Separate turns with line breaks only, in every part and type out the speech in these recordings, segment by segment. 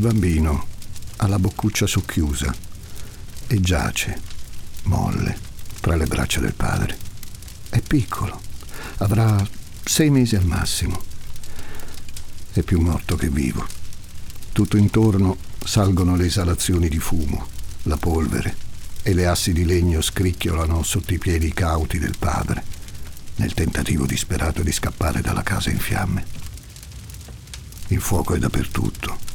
Il bambino ha la boccuccia socchiusa e giace, molle, tra le braccia del padre. È piccolo, avrà sei mesi al massimo. È più morto che vivo. Tutto intorno salgono le esalazioni di fumo, la polvere e le assi di legno scricchiolano sotto i piedi cauti del padre, nel tentativo disperato di scappare dalla casa in fiamme. Il fuoco è dappertutto.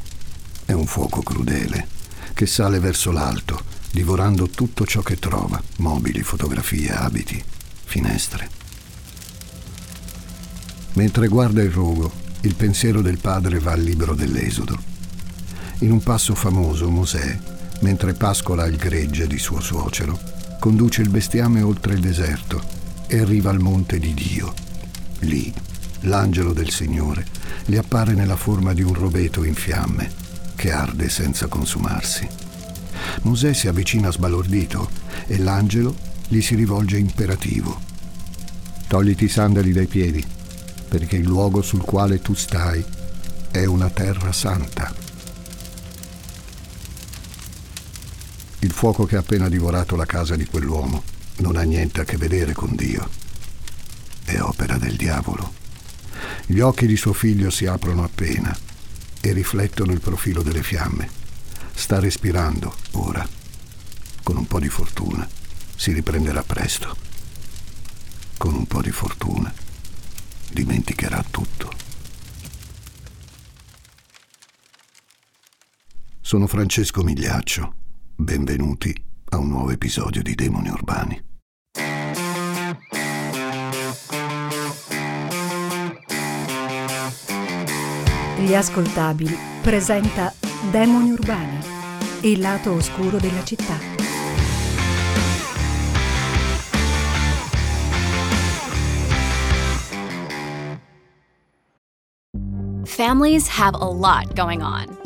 È un fuoco crudele che sale verso l'alto, divorando tutto ciò che trova, mobili, fotografie, abiti, finestre. Mentre guarda il rogo, il pensiero del padre va al libro dell'Esodo. In un passo famoso, Mosè, mentre pascola il gregge di suo suocero, conduce il bestiame oltre il deserto e arriva al monte di Dio. Lì, l'angelo del Signore gli appare nella forma di un roveto in fiamme che arde senza consumarsi. Mosè si avvicina sbalordito e l'angelo gli si rivolge imperativo. Togliti i sandali dai piedi, perché il luogo sul quale tu stai è una terra santa. Il fuoco che ha appena divorato la casa di quell'uomo non ha niente a che vedere con Dio. È opera del diavolo. Gli occhi di suo figlio si aprono appena e riflettono il profilo delle fiamme. Sta respirando ora. Con un po' di fortuna si riprenderà presto. Con un po' di fortuna dimenticherà tutto. Sono Francesco Migliaccio. Benvenuti a un nuovo episodio di Demoni Urbani.
Gli ascoltabili presenta Demoni Urbani, il lato oscuro della città.
Families have a lot going on.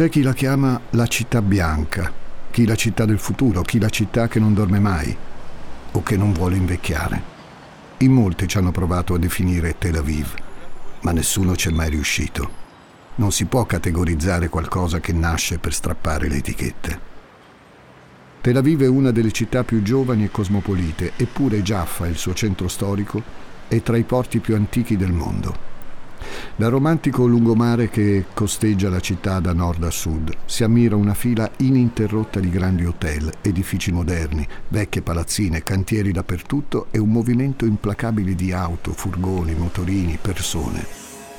C'è chi la chiama la città bianca, chi la città del futuro, chi la città che non dorme mai o che non vuole invecchiare. In molti ci hanno provato a definire Tel Aviv, ma nessuno ci è mai riuscito. Non si può categorizzare qualcosa che nasce per strappare le etichette. Tel Aviv è una delle città più giovani e cosmopolite, eppure Jaffa, il suo centro storico, è tra i porti più antichi del mondo. Dal romantico lungomare che costeggia la città da nord a sud si ammira una fila ininterrotta di grandi hotel, edifici moderni, vecchie palazzine, cantieri dappertutto e un movimento implacabile di auto, furgoni, motorini, persone.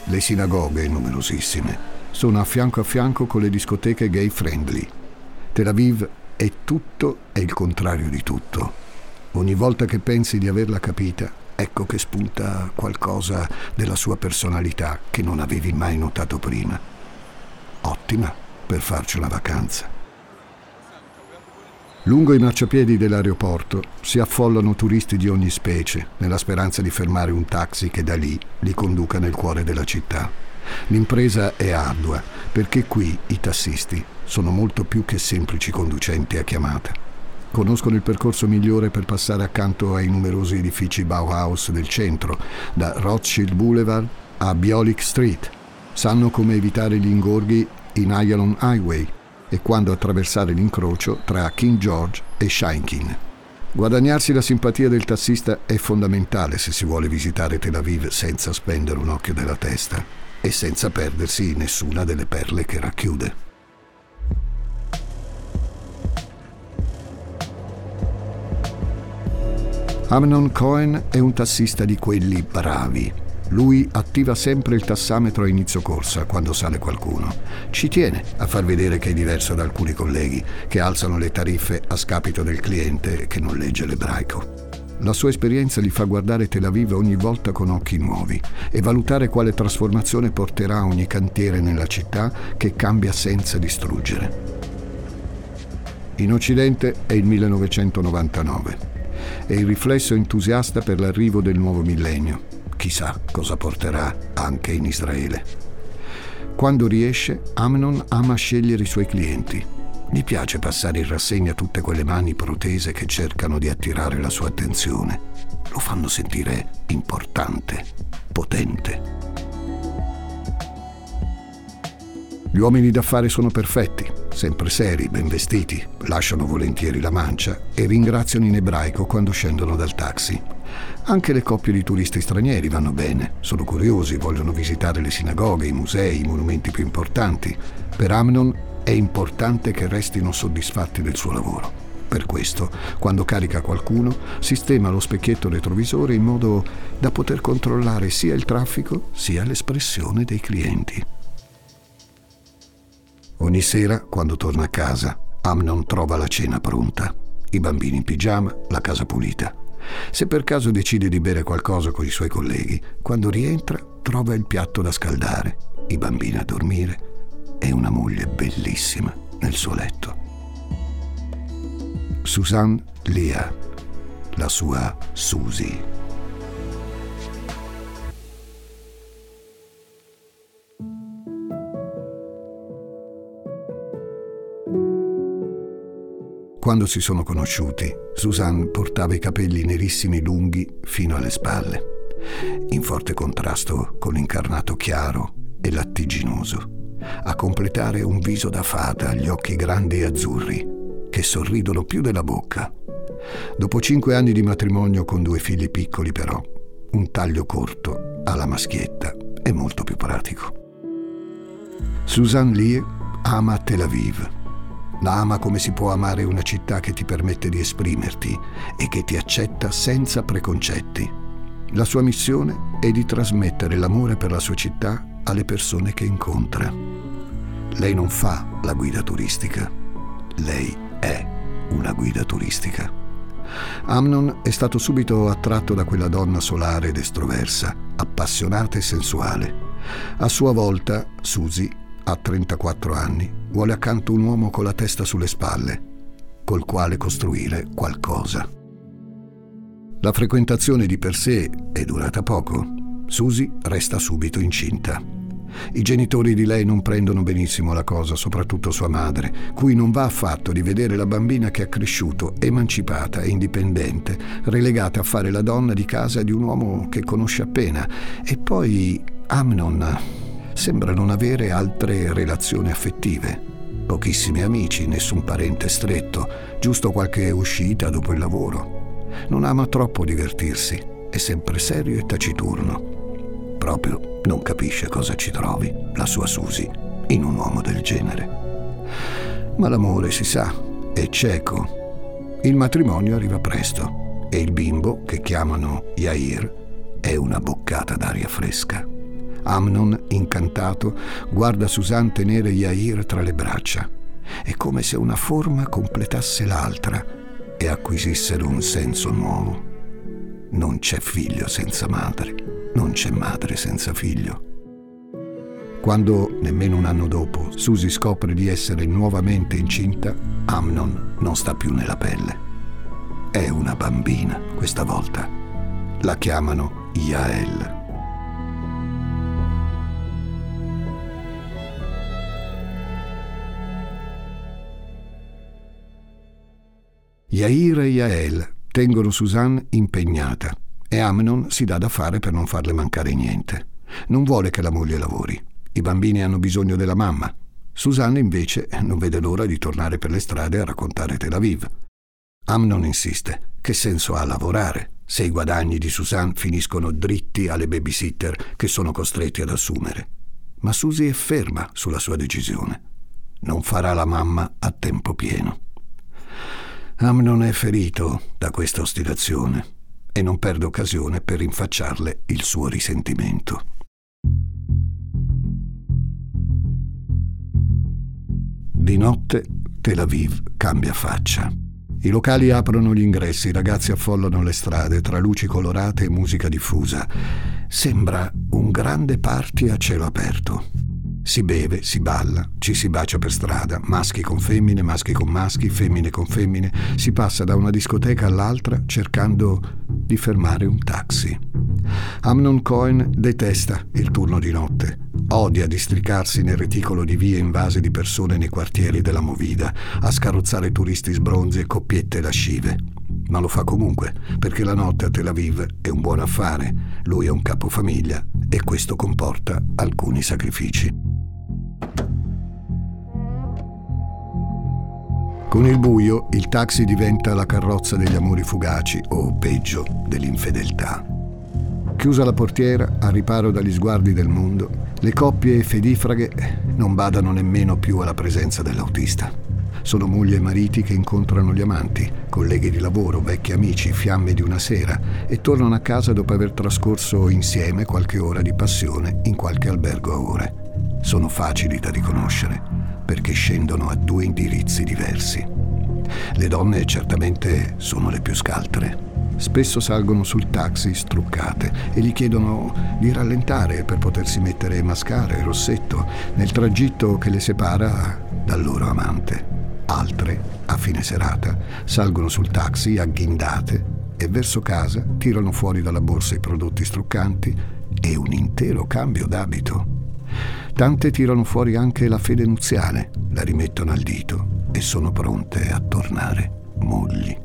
Le sinagoghe, numerosissime, sono a fianco a fianco con le discoteche gay friendly. Tel Aviv è tutto e il contrario di tutto. Ogni volta che pensi di averla capita, ecco che spunta qualcosa della sua personalità che non avevi mai notato prima. Ottima per farci una vacanza. Lungo i marciapiedi dell'aeroporto si affollano turisti di ogni specie, nella speranza di fermare un taxi che da lì li conduca nel cuore della città. L'impresa è ardua, perché qui i tassisti sono molto più che semplici conducenti a chiamata. Conoscono il percorso migliore per passare accanto ai numerosi edifici Bauhaus del centro, da Rothschild Boulevard a Biolic Street. Sanno come evitare gli ingorghi in Ayalon Highway e quando attraversare l'incrocio tra King George e Shinkin. Guadagnarsi la simpatia del tassista è fondamentale se si vuole visitare Tel Aviv senza spendere un occhio della testa e senza perdersi nessuna delle perle che racchiude. Amnon Cohen è un tassista di quelli bravi. Lui attiva sempre il tassametro a inizio corsa quando sale qualcuno. Ci tiene a far vedere che è diverso da alcuni colleghi che alzano le tariffe a scapito del cliente che non legge l'ebraico. la sua esperienza gli fa guardare Tel Aviv ogni volta con occhi nuovi e valutare quale trasformazione porterà ogni cantiere nella città che cambia senza distruggere. In Occidente è il 1999. È il riflesso entusiasta per l'arrivo del nuovo millennio. Chissà cosa porterà anche in Israele. Quando riesce, Amnon ama scegliere i suoi clienti gli piace passare in rassegna tutte quelle mani protese che cercano di attirare la sua attenzione. Lo fanno sentire importante, potente. Gli uomini d'affari sono perfetti, sempre seri, ben vestiti, lasciano volentieri la mancia e ringraziano in ebraico quando scendono dal taxi. Anche le coppie di turisti stranieri vanno bene, sono curiosi, vogliono visitare le sinagoghe, i musei, i monumenti più importanti. Per Amnon è importante che restino soddisfatti del suo lavoro. Per questo, quando carica qualcuno, sistema lo specchietto retrovisore in modo da poter controllare sia il traffico sia l'espressione dei clienti. Ogni sera, quando torna a casa, Amnon trova la cena pronta, i bambini in pigiama, la casa pulita. Se per caso decide di bere qualcosa con i suoi colleghi, quando rientra trova il piatto da scaldare, i bambini a dormire e una moglie bellissima nel suo letto. Suzanne Lia, la sua Susie. Quando si sono conosciuti, Suzanne portava i capelli nerissimi lunghi fino alle spalle, in forte contrasto con l'incarnato chiaro e lattiginoso a completare un viso da fata, gli occhi grandi e azzurri, che sorridono più della bocca. Dopo cinque anni di matrimonio con due figli piccoli, però, un taglio corto alla maschietta è molto più pratico. Suzanne Lee ama Tel Aviv. La ama come si può amare una città che ti permette di esprimerti e che ti accetta senza preconcetti. La sua missione è di trasmettere l'amore per la sua città alle persone che incontra. Lei non fa la guida turistica, lei è una guida turistica. Amnon è stato subito attratto da quella donna solare ed estroversa, appassionata e sensuale. A sua volta, Susie, a 34 anni, vuole accanto un uomo con la testa sulle spalle, col quale costruire qualcosa. La frequentazione di per sé è durata poco. Susie resta subito incinta. I genitori di lei non prendono benissimo la cosa, soprattutto sua madre, cui non va affatto di vedere la bambina che ha cresciuto emancipata e indipendente, relegata a fare la donna di casa di un uomo che conosce appena. E poi Amnon sembra non avere altre relazioni affettive. Pochissimi amici, nessun parente stretto, giusto qualche uscita dopo il lavoro. Non ama troppo divertirsi, è sempre serio e taciturno proprio non capisce cosa ci trovi, la sua Susi, in un uomo del genere. Ma l'amore, si sa, è cieco. Il matrimonio arriva presto e il bimbo, che chiamano Yair, è una boccata d'aria fresca. Amnon, incantato, guarda Susan tenere Yair tra le braccia. È come se una forma completasse l'altra e acquisissero un senso nuovo. Non c'è figlio senza madre non c'è madre senza figlio. Quando, nemmeno un anno dopo, Susie scopre di essere nuovamente incinta, Amnon non sta più nella pelle. È una bambina questa volta. La chiamano Yael. Yair e Yael tengono Suzanne impegnata e Amnon si dà da fare per non farle mancare niente. Non vuole che la moglie lavori. I bambini hanno bisogno della mamma. Susanna invece non vede l'ora di tornare per le strade a raccontare Tel Aviv. Amnon insiste. Che senso ha lavorare se i guadagni di Susanne finiscono dritti alle babysitter che sono costretti ad assumere? Ma Susie è ferma sulla sua decisione. Non farà la mamma a tempo pieno. Amnon è ferito da questa ostinazione e non perde occasione per rinfacciarle il suo risentimento. Di notte Tel Aviv cambia faccia. I locali aprono gli ingressi, i ragazzi affollano le strade tra luci colorate e musica diffusa. Sembra un grande party a cielo aperto. Si beve, si balla, ci si bacia per strada, maschi con femmine, maschi con maschi, femmine con femmine. Si passa da una discoteca all'altra cercando di fermare un taxi. Amnon Cohen detesta il turno di notte. Odia districarsi nel reticolo di vie invase di persone nei quartieri della Movida, a scarrozzare turisti sbronzi e coppiette lascive. Ma lo fa comunque, perché la notte a Tel Aviv è un buon affare, lui è un capofamiglia e questo comporta alcuni sacrifici. Con il buio il taxi diventa la carrozza degli amori fugaci o peggio dell'infedeltà. Chiusa la portiera, a riparo dagli sguardi del mondo, le coppie fedifraghe non badano nemmeno più alla presenza dell'autista. Sono mogli e mariti che incontrano gli amanti, colleghi di lavoro, vecchi amici, fiamme di una sera e tornano a casa dopo aver trascorso insieme qualche ora di passione in qualche albergo a ore. Sono facili da riconoscere perché scendono a due indirizzi diversi. Le donne certamente sono le più scaltre. Spesso salgono sul taxi struccate e gli chiedono di rallentare per potersi mettere mascara e rossetto nel tragitto che le separa dal loro amante. Altre, a fine serata, salgono sul taxi agghindate e verso casa tirano fuori dalla borsa i prodotti struccanti e un intero cambio d'abito. Tante tirano fuori anche la fede nuziale, la rimettono al dito e sono pronte a tornare mogli.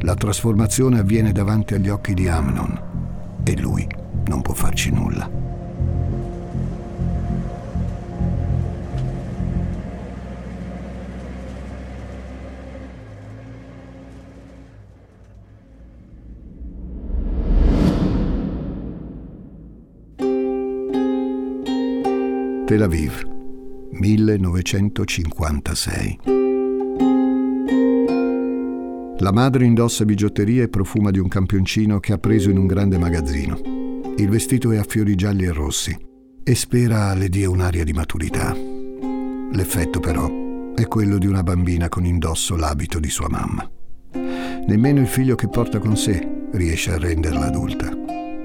La trasformazione avviene davanti agli occhi di Amnon e lui non può farci nulla. Tel Aviv, 1956. La madre indossa bigiotteria e profuma di un campioncino che ha preso in un grande magazzino. Il vestito è a fiori gialli e rossi e spera le dia un'aria di maturità. L'effetto però è quello di una bambina con indosso l'abito di sua mamma. Nemmeno il figlio che porta con sé riesce a renderla adulta.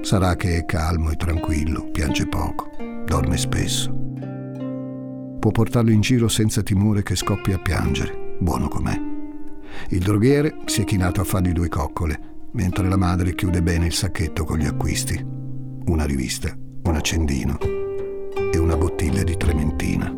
Sarà che è calmo e tranquillo, piange poco, dorme spesso può portarlo in giro senza timore che scoppi a piangere, buono com'è. Il droghiere si è chinato a fargli due coccole, mentre la madre chiude bene il sacchetto con gli acquisti. Una rivista, un accendino e una bottiglia di trementina.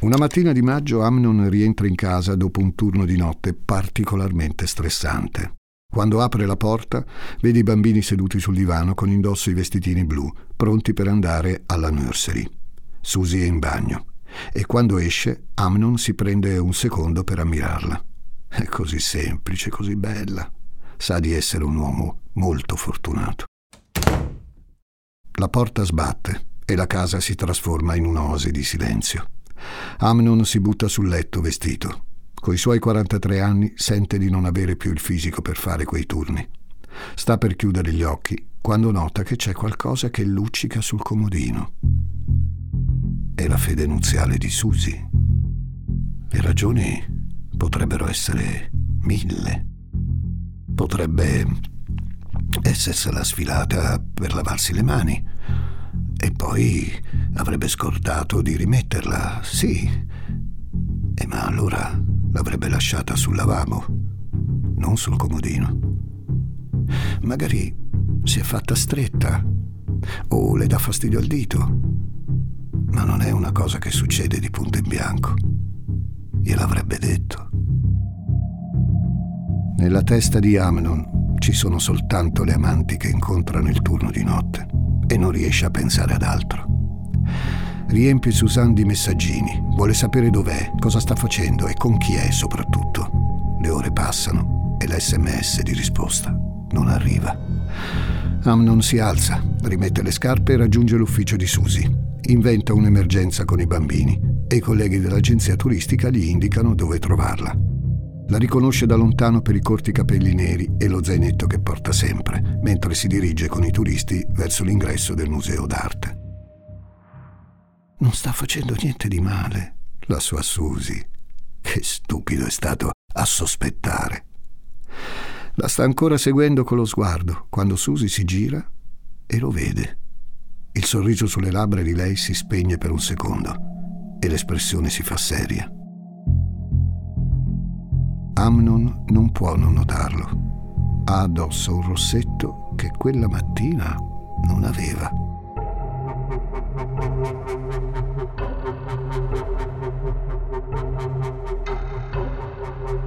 Una mattina di maggio Amnon rientra in casa dopo un turno di notte particolarmente stressante. Quando apre la porta, vede i bambini seduti sul divano con indosso i vestitini blu, pronti per andare alla nursery. Susie è in bagno e quando esce, Amnon si prende un secondo per ammirarla. È così semplice, così bella. Sa di essere un uomo molto fortunato. La porta sbatte e la casa si trasforma in un'oasi di silenzio. Amnon si butta sul letto vestito. Coi suoi 43 anni sente di non avere più il fisico per fare quei turni. Sta per chiudere gli occhi quando nota che c'è qualcosa che luccica sul comodino. È la fede nuziale di Susi. Le ragioni potrebbero essere mille. Potrebbe essersela sfilata per lavarsi le mani e poi avrebbe scordato di rimetterla, sì. E ma allora l'avrebbe lasciata sul lavabo, non sul comodino. Magari si è fatta stretta o le dà fastidio al dito, ma non è una cosa che succede di punto in bianco. Gliel'avrebbe detto. Nella testa di Amnon ci sono soltanto le amanti che incontrano il turno di notte e non riesce a pensare ad altro. Riempie Susan di messaggini, vuole sapere dov'è, cosa sta facendo e con chi è soprattutto. Le ore passano e l'SMS di risposta non arriva. Amnon si alza, rimette le scarpe e raggiunge l'ufficio di Susi. Inventa un'emergenza con i bambini e i colleghi dell'agenzia turistica gli indicano dove trovarla. La riconosce da lontano per i corti capelli neri e lo zainetto che porta sempre, mentre si dirige con i turisti verso l'ingresso del museo d'arte. Non sta facendo niente di male, la sua Susie. Che stupido è stato a sospettare. La sta ancora seguendo con lo sguardo quando Susie si gira e lo vede. Il sorriso sulle labbra di lei si spegne per un secondo e l'espressione si fa seria. Amnon non può non notarlo. Ha addosso un rossetto che quella mattina non aveva.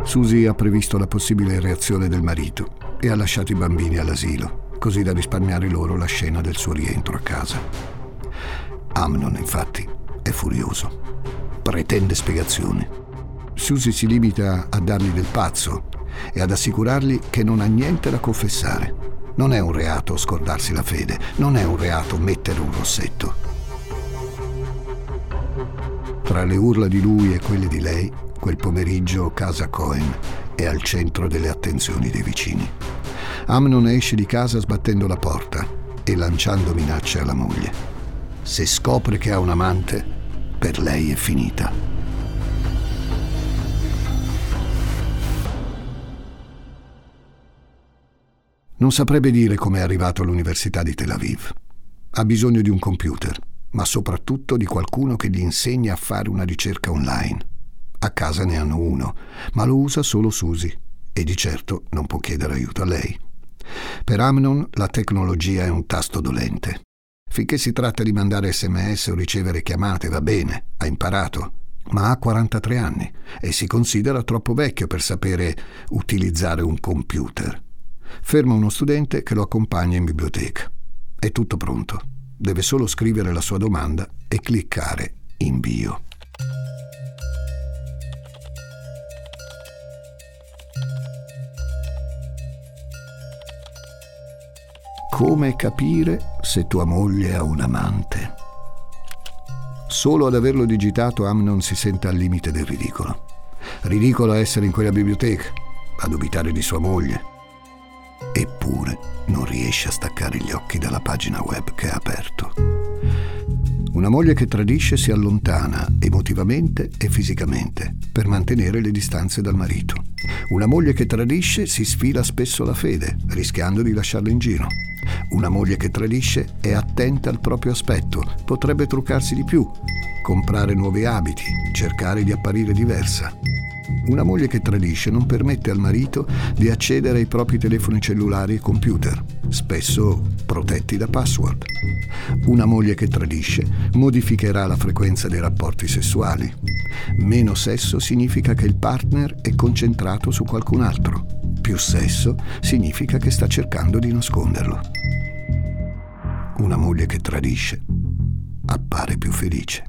Susie ha previsto la possibile reazione del marito e ha lasciato i bambini all'asilo, così da risparmiare loro la scena del suo rientro a casa. Amnon, infatti, è furioso. Pretende spiegazioni. Susie si limita a dargli del pazzo e ad assicurargli che non ha niente da confessare. Non è un reato scordarsi la fede, non è un reato mettere un rossetto. Tra le urla di lui e quelle di lei Quel pomeriggio casa Cohen è al centro delle attenzioni dei vicini. Amnon esce di casa sbattendo la porta e lanciando minacce alla moglie. Se scopre che ha un amante, per lei è finita. Non saprebbe dire come è arrivato all'Università di Tel Aviv. Ha bisogno di un computer, ma soprattutto di qualcuno che gli insegni a fare una ricerca online. A casa ne hanno uno, ma lo usa solo Susi e di certo non può chiedere aiuto a lei. Per Amnon la tecnologia è un tasto dolente. Finché si tratta di mandare sms o ricevere chiamate va bene, ha imparato, ma ha 43 anni e si considera troppo vecchio per sapere utilizzare un computer. Ferma uno studente che lo accompagna in biblioteca. È tutto pronto. Deve solo scrivere la sua domanda e cliccare invio. come capire se tua moglie ha un amante. Solo ad averlo digitato Amnon si sente al limite del ridicolo. Ridicolo essere in quella biblioteca, a dubitare di sua moglie. Eppure non riesce a staccare gli occhi dalla pagina web che ha aperto. Una moglie che tradisce si allontana emotivamente e fisicamente per mantenere le distanze dal marito. Una moglie che tradisce si sfila spesso la fede, rischiando di lasciarlo in giro. Una moglie che tradisce è attenta al proprio aspetto, potrebbe truccarsi di più, comprare nuovi abiti, cercare di apparire diversa. Una moglie che tradisce non permette al marito di accedere ai propri telefoni cellulari e computer, spesso protetti da password. Una moglie che tradisce modificherà la frequenza dei rapporti sessuali. Meno sesso significa che il partner è concentrato su qualcun altro. Più sesso significa che sta cercando di nasconderlo. Una moglie che tradisce appare più felice.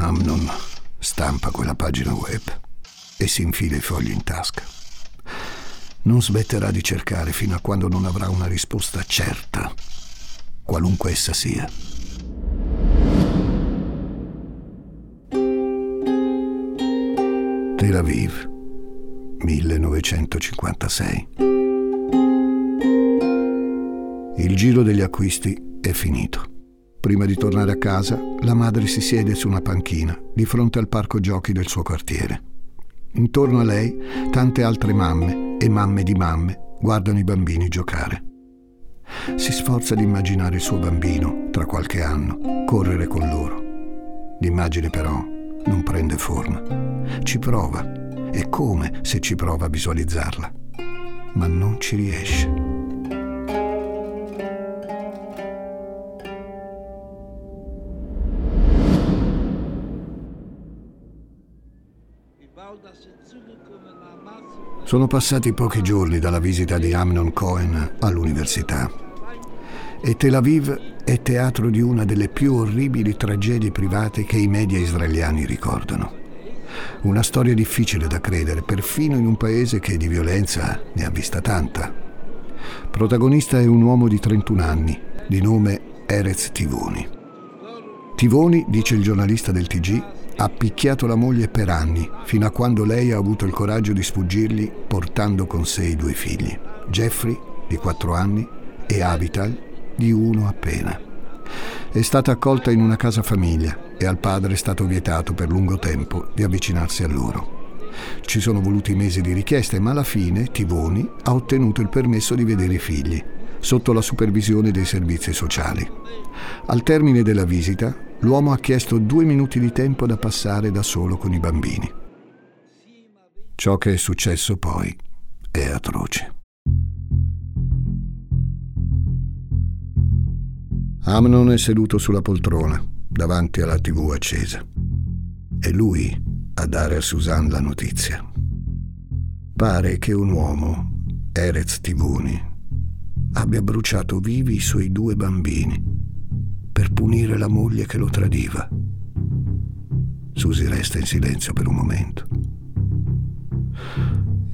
Amnon stampa quella pagina web e si infila i fogli in tasca. Non smetterà di cercare fino a quando non avrà una risposta certa, qualunque essa sia. Tel Aviv, 1956. Il giro degli acquisti è finito. Prima di tornare a casa, la madre si siede su una panchina di fronte al parco giochi del suo quartiere. Intorno a lei, tante altre mamme e mamme di mamme guardano i bambini giocare. Si sforza di immaginare il suo bambino, tra qualche anno, correre con loro. L'immagine però non prende forma. Ci prova. È come se ci prova a visualizzarla. Ma non ci riesce. Sono passati pochi giorni dalla visita di Amnon Cohen all'università e Tel Aviv è teatro di una delle più orribili tragedie private che i media israeliani ricordano. Una storia difficile da credere, perfino in un paese che di violenza ne ha vista tanta. Protagonista è un uomo di 31 anni, di nome Erez Tivoni. Tivoni, dice il giornalista del TG, ha picchiato la moglie per anni, fino a quando lei ha avuto il coraggio di sfuggirgli portando con sé i due figli, Jeffrey, di 4 anni, e Avital, di uno appena. È stata accolta in una casa famiglia e al padre è stato vietato per lungo tempo di avvicinarsi a loro. Ci sono voluti mesi di richieste, ma alla fine Tivoni ha ottenuto il permesso di vedere i figli, sotto la supervisione dei servizi sociali. Al termine della visita, l'uomo ha chiesto due minuti di tempo da passare da solo con i bambini. Ciò che è successo poi è atroce. Amnon è seduto sulla poltrona, davanti alla tv accesa. È lui a dare a Suzanne la notizia. Pare che un uomo, Erez Tivoni, abbia bruciato vivi i suoi due bambini per punire la moglie che lo tradiva. Susi resta in silenzio per un momento.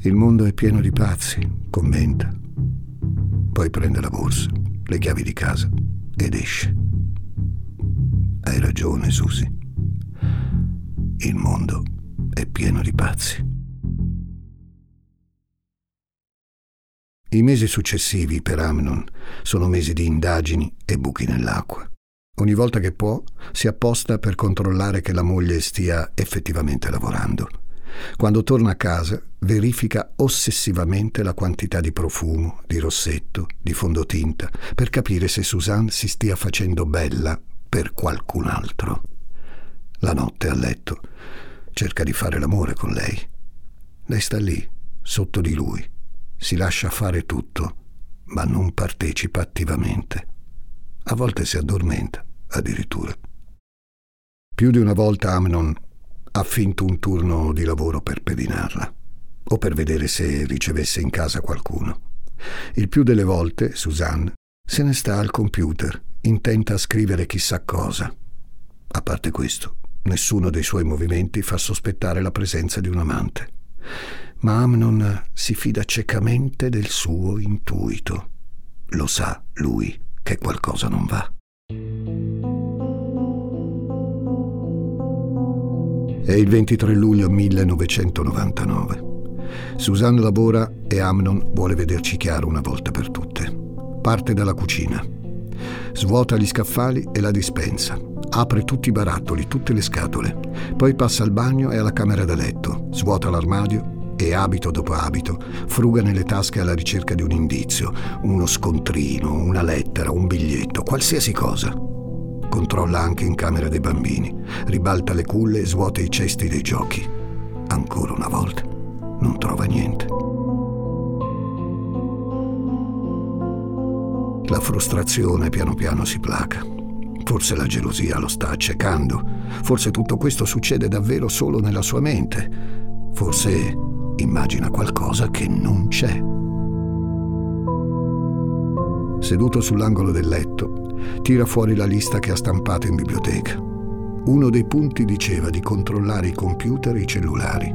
Il mondo è pieno di pazzi, commenta. Poi prende la borsa, le chiavi di casa ed esce. Hai ragione, Susi. Il mondo è pieno di pazzi. I mesi successivi per Amnon sono mesi di indagini e buchi nell'acqua. Ogni volta che può si apposta per controllare che la moglie stia effettivamente lavorando. Quando torna a casa verifica ossessivamente la quantità di profumo, di rossetto, di fondotinta, per capire se Suzanne si stia facendo bella per qualcun altro. La notte a letto cerca di fare l'amore con lei. Lei sta lì, sotto di lui, si lascia fare tutto, ma non partecipa attivamente. A volte si addormenta, addirittura. Più di una volta Amnon ha finto un turno di lavoro per pedinarla o per vedere se ricevesse in casa qualcuno. Il più delle volte Suzanne se ne sta al computer, intenta a scrivere chissà cosa. A parte questo, nessuno dei suoi movimenti fa sospettare la presenza di un amante. Ma Amnon si fida ciecamente del suo intuito. Lo sa, lui, che qualcosa non va. È il 23 luglio 1999. Susanne lavora e Amnon vuole vederci chiaro una volta per tutte. Parte dalla cucina. Svuota gli scaffali e la dispensa. Apre tutti i barattoli, tutte le scatole. Poi passa al bagno e alla camera da letto. Svuota l'armadio e abito dopo abito fruga nelle tasche alla ricerca di un indizio, uno scontrino, una lettera, un biglietto, qualsiasi cosa controlla anche in camera dei bambini, ribalta le culle e svuota i cesti dei giochi. Ancora una volta non trova niente. La frustrazione piano piano si placa. Forse la gelosia lo sta accecando. Forse tutto questo succede davvero solo nella sua mente. Forse immagina qualcosa che non c'è. Seduto sull'angolo del letto, tira fuori la lista che ha stampato in biblioteca. Uno dei punti diceva di controllare i computer e i cellulari.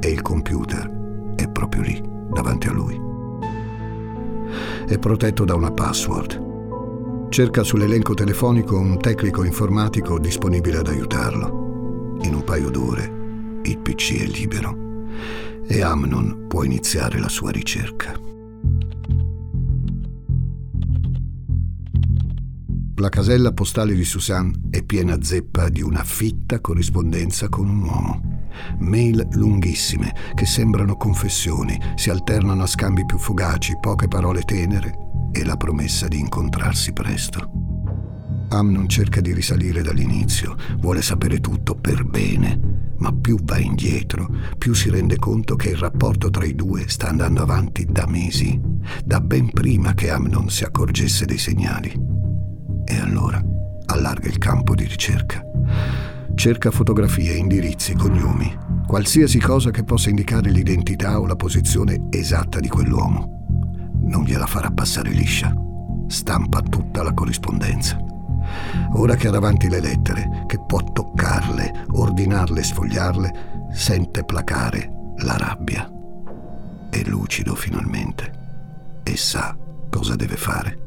E il computer è proprio lì, davanti a lui. È protetto da una password. Cerca sull'elenco telefonico un tecnico informatico disponibile ad aiutarlo. In un paio d'ore il PC è libero e Amnon può iniziare la sua ricerca. La casella postale di Susanne è piena zeppa di una fitta corrispondenza con un uomo. Mail lunghissime che sembrano confessioni, si alternano a scambi più fugaci, poche parole tenere e la promessa di incontrarsi presto. Amnon cerca di risalire dall'inizio, vuole sapere tutto per bene, più va indietro, più si rende conto che il rapporto tra i due sta andando avanti da mesi, da ben prima che Amnon si accorgesse dei segnali. E allora allarga il campo di ricerca. Cerca fotografie, indirizzi, cognomi, qualsiasi cosa che possa indicare l'identità o la posizione esatta di quell'uomo. Non gliela farà passare liscia. Stampa tutta la corrispondenza. Ora che ha davanti le lettere, che può toccarle, ordinarle sfogliarle, sente placare la rabbia. È lucido finalmente e sa cosa deve fare.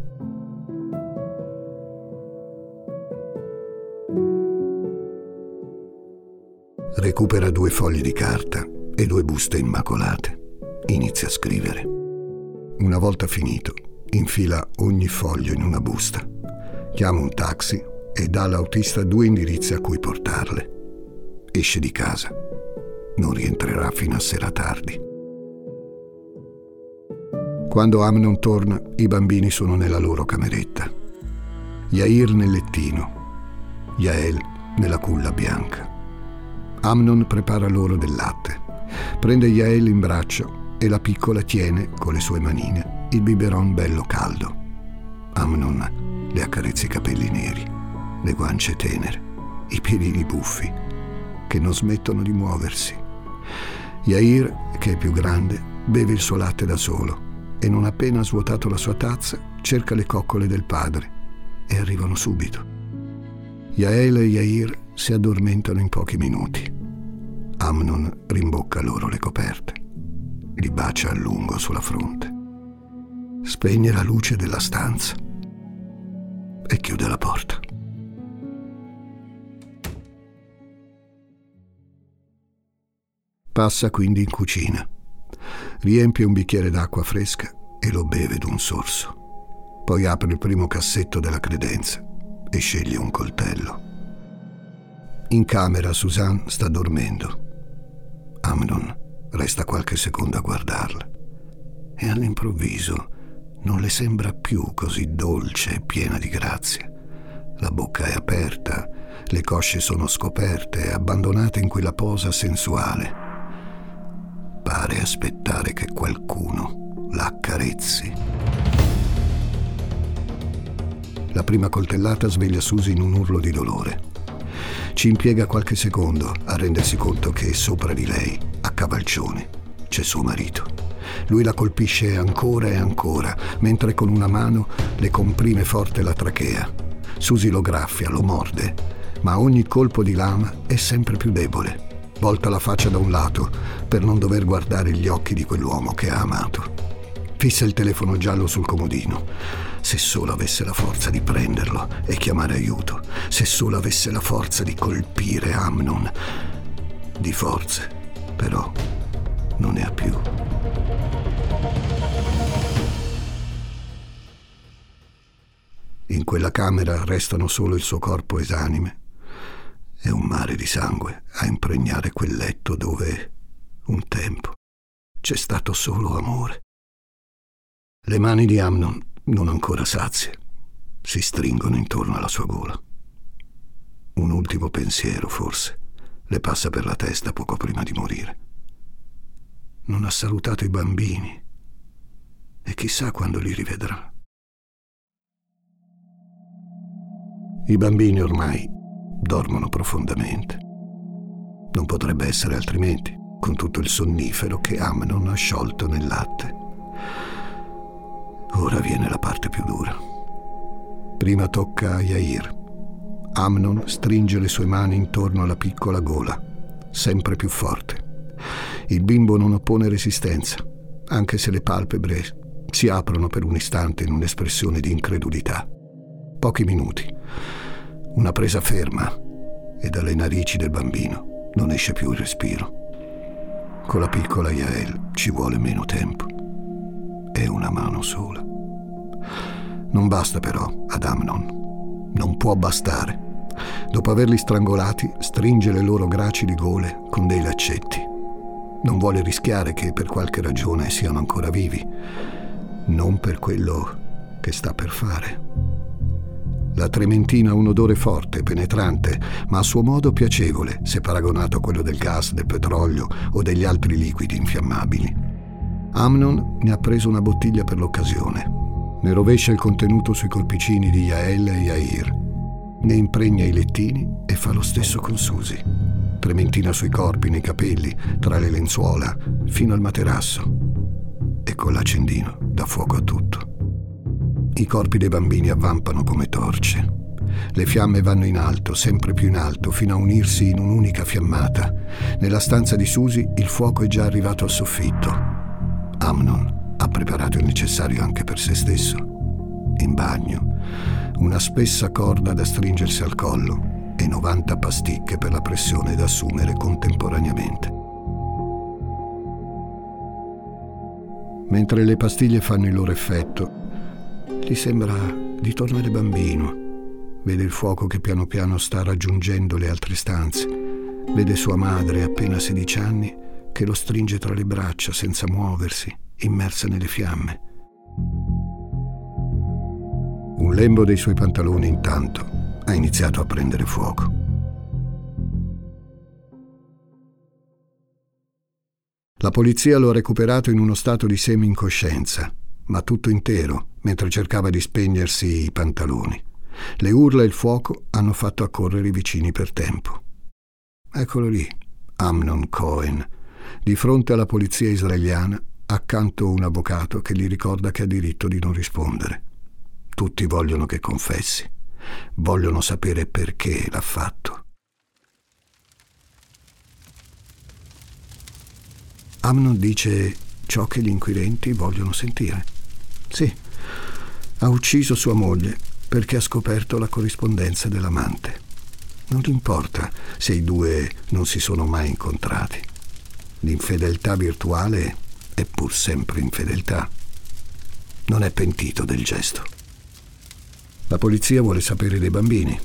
Recupera due fogli di carta e due buste immacolate. Inizia a scrivere. Una volta finito, infila ogni foglio in una busta. Chiama un taxi e dà all'autista due indirizzi a cui portarle. Esce di casa. Non rientrerà fino a sera tardi. Quando Amnon torna, i bambini sono nella loro cameretta. Yair nel lettino, Yael nella culla bianca. Amnon prepara loro del latte. Prende Yael in braccio e la piccola tiene, con le sue manine, il biberon bello caldo. Amnon le accarezza i capelli neri, le guance tenere, i piedini buffi, che non smettono di muoversi. Yair, che è più grande, beve il suo latte da solo e non appena svuotato la sua tazza cerca le coccole del padre e arrivano subito. Yael e Yair si addormentano in pochi minuti. Amnon rimbocca loro le coperte, li bacia a lungo sulla fronte, spegne la luce della stanza e chiude la porta. Passa quindi in cucina riempie un bicchiere d'acqua fresca e lo beve d'un sorso. Poi apre il primo cassetto della credenza e sceglie un coltello. In camera Suzanne sta dormendo. Amnon resta qualche secondo a guardarla e all'improvviso non le sembra più così dolce e piena di grazia. La bocca è aperta, le cosce sono scoperte abbandonate in quella posa sensuale pare aspettare che qualcuno la accarezzi. La prima coltellata sveglia Susi in un urlo di dolore. Ci impiega qualche secondo a rendersi conto che sopra di lei, a cavalcione, c'è suo marito. Lui la colpisce ancora e ancora, mentre con una mano le comprime forte la trachea. Susi lo graffia, lo morde, ma ogni colpo di lama è sempre più debole volta la faccia da un lato per non dover guardare gli occhi di quell'uomo che ha amato. Fissa il telefono giallo sul comodino. Se solo avesse la forza di prenderlo e chiamare aiuto, se solo avesse la forza di colpire Amnon. Di forze, però, non ne ha più. In quella camera restano solo il suo corpo esanime è un mare di sangue a impregnare quel letto dove, un tempo, c'è stato solo amore. Le mani di Amnon, non ancora sazie, si stringono intorno alla sua gola. Un ultimo pensiero, forse, le passa per la testa poco prima di morire. Non ha salutato i bambini e chissà quando li rivedrà. I bambini ormai dormono profondamente. Non potrebbe essere altrimenti, con tutto il sonnifero che Amnon ha sciolto nel latte. Ora viene la parte più dura. Prima tocca a Yair. Amnon stringe le sue mani intorno alla piccola gola, sempre più forte. Il bimbo non oppone resistenza, anche se le palpebre si aprono per un istante in un'espressione di incredulità. Pochi minuti una presa ferma e dalle narici del bambino non esce più il respiro. Con la piccola Yael ci vuole meno tempo. È una mano sola. Non basta però ad Amnon. Non può bastare. Dopo averli strangolati, stringe le loro gracili gole con dei laccetti. Non vuole rischiare che per qualche ragione siano ancora vivi. Non per quello che sta per fare. La trementina ha un odore forte, penetrante, ma a suo modo piacevole se paragonato a quello del gas, del petrolio o degli altri liquidi infiammabili. Amnon ne ha preso una bottiglia per l'occasione. Ne rovescia il contenuto sui colpicini di Yael e Yair. Ne impregna i lettini e fa lo stesso con Susi. trementina sui corpi, nei capelli, tra le lenzuola, fino al materasso. E con l'accendino dà fuoco a tutto. I corpi dei bambini avvampano come torce. Le fiamme vanno in alto, sempre più in alto, fino a unirsi in un'unica fiammata. Nella stanza di Susi il fuoco è già arrivato al soffitto. Amnon ha preparato il necessario anche per se stesso. In bagno, una spessa corda da stringersi al collo e 90 pasticche per la pressione da assumere contemporaneamente. Mentre le pastiglie fanno il loro effetto, gli sembra di tornare bambino. Vede il fuoco che piano piano sta raggiungendo le altre stanze. Vede sua madre, appena 16 anni, che lo stringe tra le braccia senza muoversi, immersa nelle fiamme. Un lembo dei suoi pantaloni intanto ha iniziato a prendere fuoco. La polizia lo ha recuperato in uno stato di semi-incoscienza, ma tutto intero, mentre cercava di spegnersi i pantaloni. Le urla e il fuoco hanno fatto accorrere i vicini per tempo. Eccolo lì, Amnon Cohen, di fronte alla polizia israeliana, accanto a un avvocato che gli ricorda che ha diritto di non rispondere. Tutti vogliono che confessi. Vogliono sapere perché l'ha fatto. Amnon dice ciò che gli inquirenti vogliono sentire. Sì, ha ucciso sua moglie perché ha scoperto la corrispondenza dell'amante. Non importa se i due non si sono mai incontrati. L'infedeltà virtuale è pur sempre infedeltà. Non è pentito del gesto. La polizia vuole sapere dei bambini.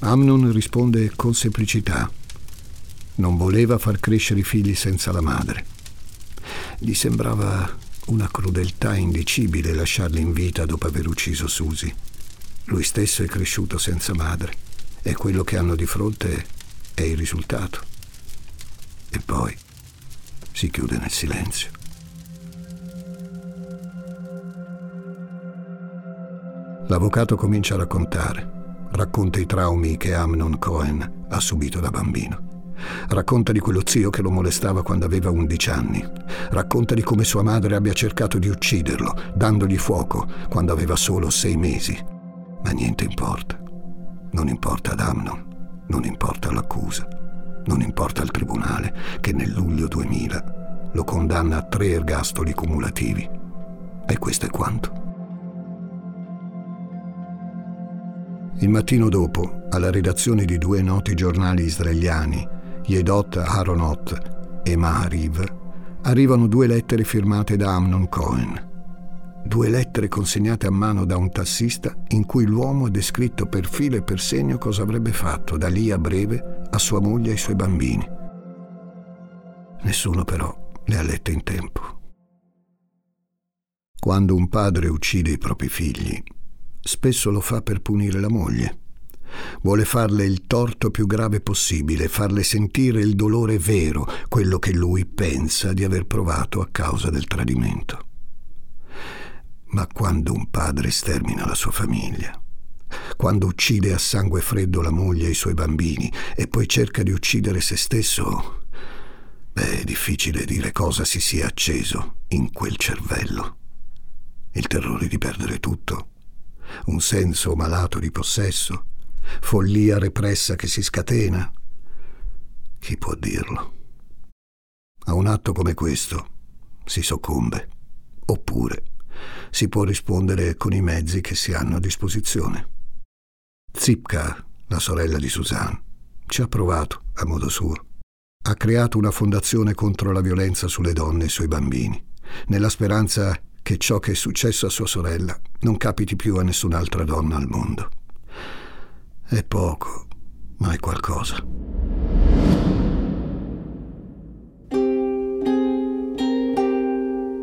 Amnon risponde con semplicità. Non voleva far crescere i figli senza la madre. Gli sembrava una crudeltà indicibile lasciarli in vita dopo aver ucciso Susi. Lui stesso è cresciuto senza madre e quello che hanno di fronte è il risultato. E poi si chiude nel silenzio. L'avvocato comincia a raccontare. Racconta i traumi che Amnon Cohen ha subito da bambino. Racconta di quello zio che lo molestava quando aveva 11 anni. Racconta di come sua madre abbia cercato di ucciderlo, dandogli fuoco quando aveva solo sei mesi. Ma niente importa. Non importa ad Amnon, non importa all'accusa, non importa al tribunale che nel luglio 2000 lo condanna a tre ergastoli cumulativi. E questo è quanto. Il mattino dopo, alla redazione di due noti giornali israeliani, Yedot Aronot e Mahariv, arrivano due lettere firmate da Amnon Cohen. Due lettere consegnate a mano da un tassista in cui l'uomo ha descritto per filo e per segno cosa avrebbe fatto da lì a breve a sua moglie e ai suoi bambini. Nessuno però le ha lette in tempo. Quando un padre uccide i propri figli, spesso lo fa per punire la moglie. Vuole farle il torto più grave possibile, farle sentire il dolore vero, quello che lui pensa di aver provato a causa del tradimento. Ma quando un padre stermina la sua famiglia, quando uccide a sangue freddo la moglie e i suoi bambini e poi cerca di uccidere se stesso, beh, è difficile dire cosa si sia acceso in quel cervello. Il terrore di perdere tutto un senso malato di possesso, follia repressa che si scatena. Chi può dirlo? A un atto come questo si soccombe, oppure si può rispondere con i mezzi che si hanno a disposizione. Zipka, la sorella di Suzanne, ci ha provato a modo suo. Ha creato una fondazione contro la violenza sulle donne e sui bambini, nella speranza che ciò che è successo a sua sorella non capiti più a nessun'altra donna al mondo. È poco, ma è qualcosa.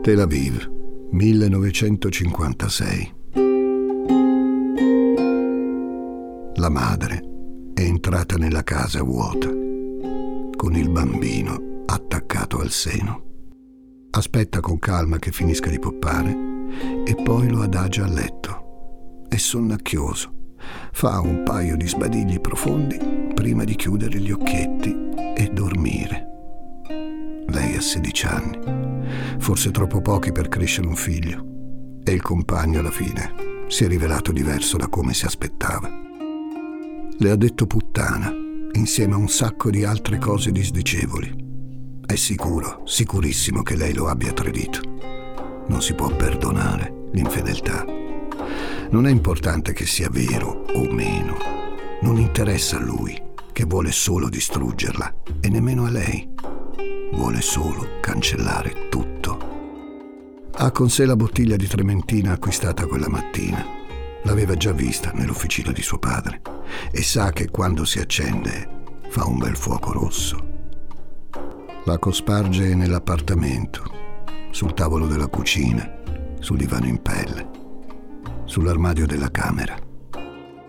Tel Aviv, 1956. La madre è entrata nella casa vuota, con il bambino attaccato al seno aspetta con calma che finisca di poppare e poi lo adagia a letto. È sonnacchioso. Fa un paio di sbadigli profondi prima di chiudere gli occhietti e dormire. Lei ha 16 anni, forse troppo pochi per crescere un figlio, e il compagno alla fine si è rivelato diverso da come si aspettava. Le ha detto puttana, insieme a un sacco di altre cose disdicevoli. È sicuro, sicurissimo che lei lo abbia tradito. Non si può perdonare l'infedeltà. Non è importante che sia vero o meno. Non interessa a lui, che vuole solo distruggerla, e nemmeno a lei. Vuole solo cancellare tutto. Ha con sé la bottiglia di trementina acquistata quella mattina. L'aveva già vista nell'officina di suo padre e sa che quando si accende fa un bel fuoco rosso la cosparge nell'appartamento, sul tavolo della cucina, sul divano in pelle, sull'armadio della camera.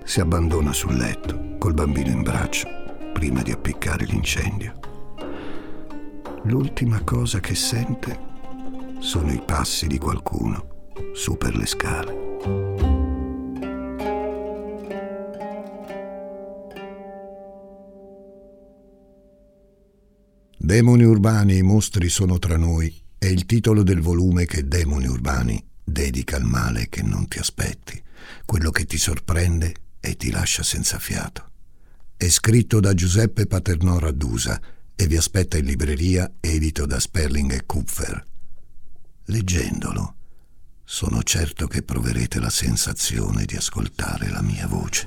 Si abbandona sul letto col bambino in braccio prima di appiccare l'incendio. L'ultima cosa che sente sono i passi di qualcuno su per le scale. Demoni urbani, i mostri sono tra noi è il titolo del volume che Demoni urbani dedica al male che non ti aspetti, quello che ti sorprende e ti lascia senza fiato. È scritto da Giuseppe Paternò Raddusa e vi aspetta in libreria edito da Sperling e Kupfer. Leggendolo, sono certo che proverete la sensazione di ascoltare la mia voce.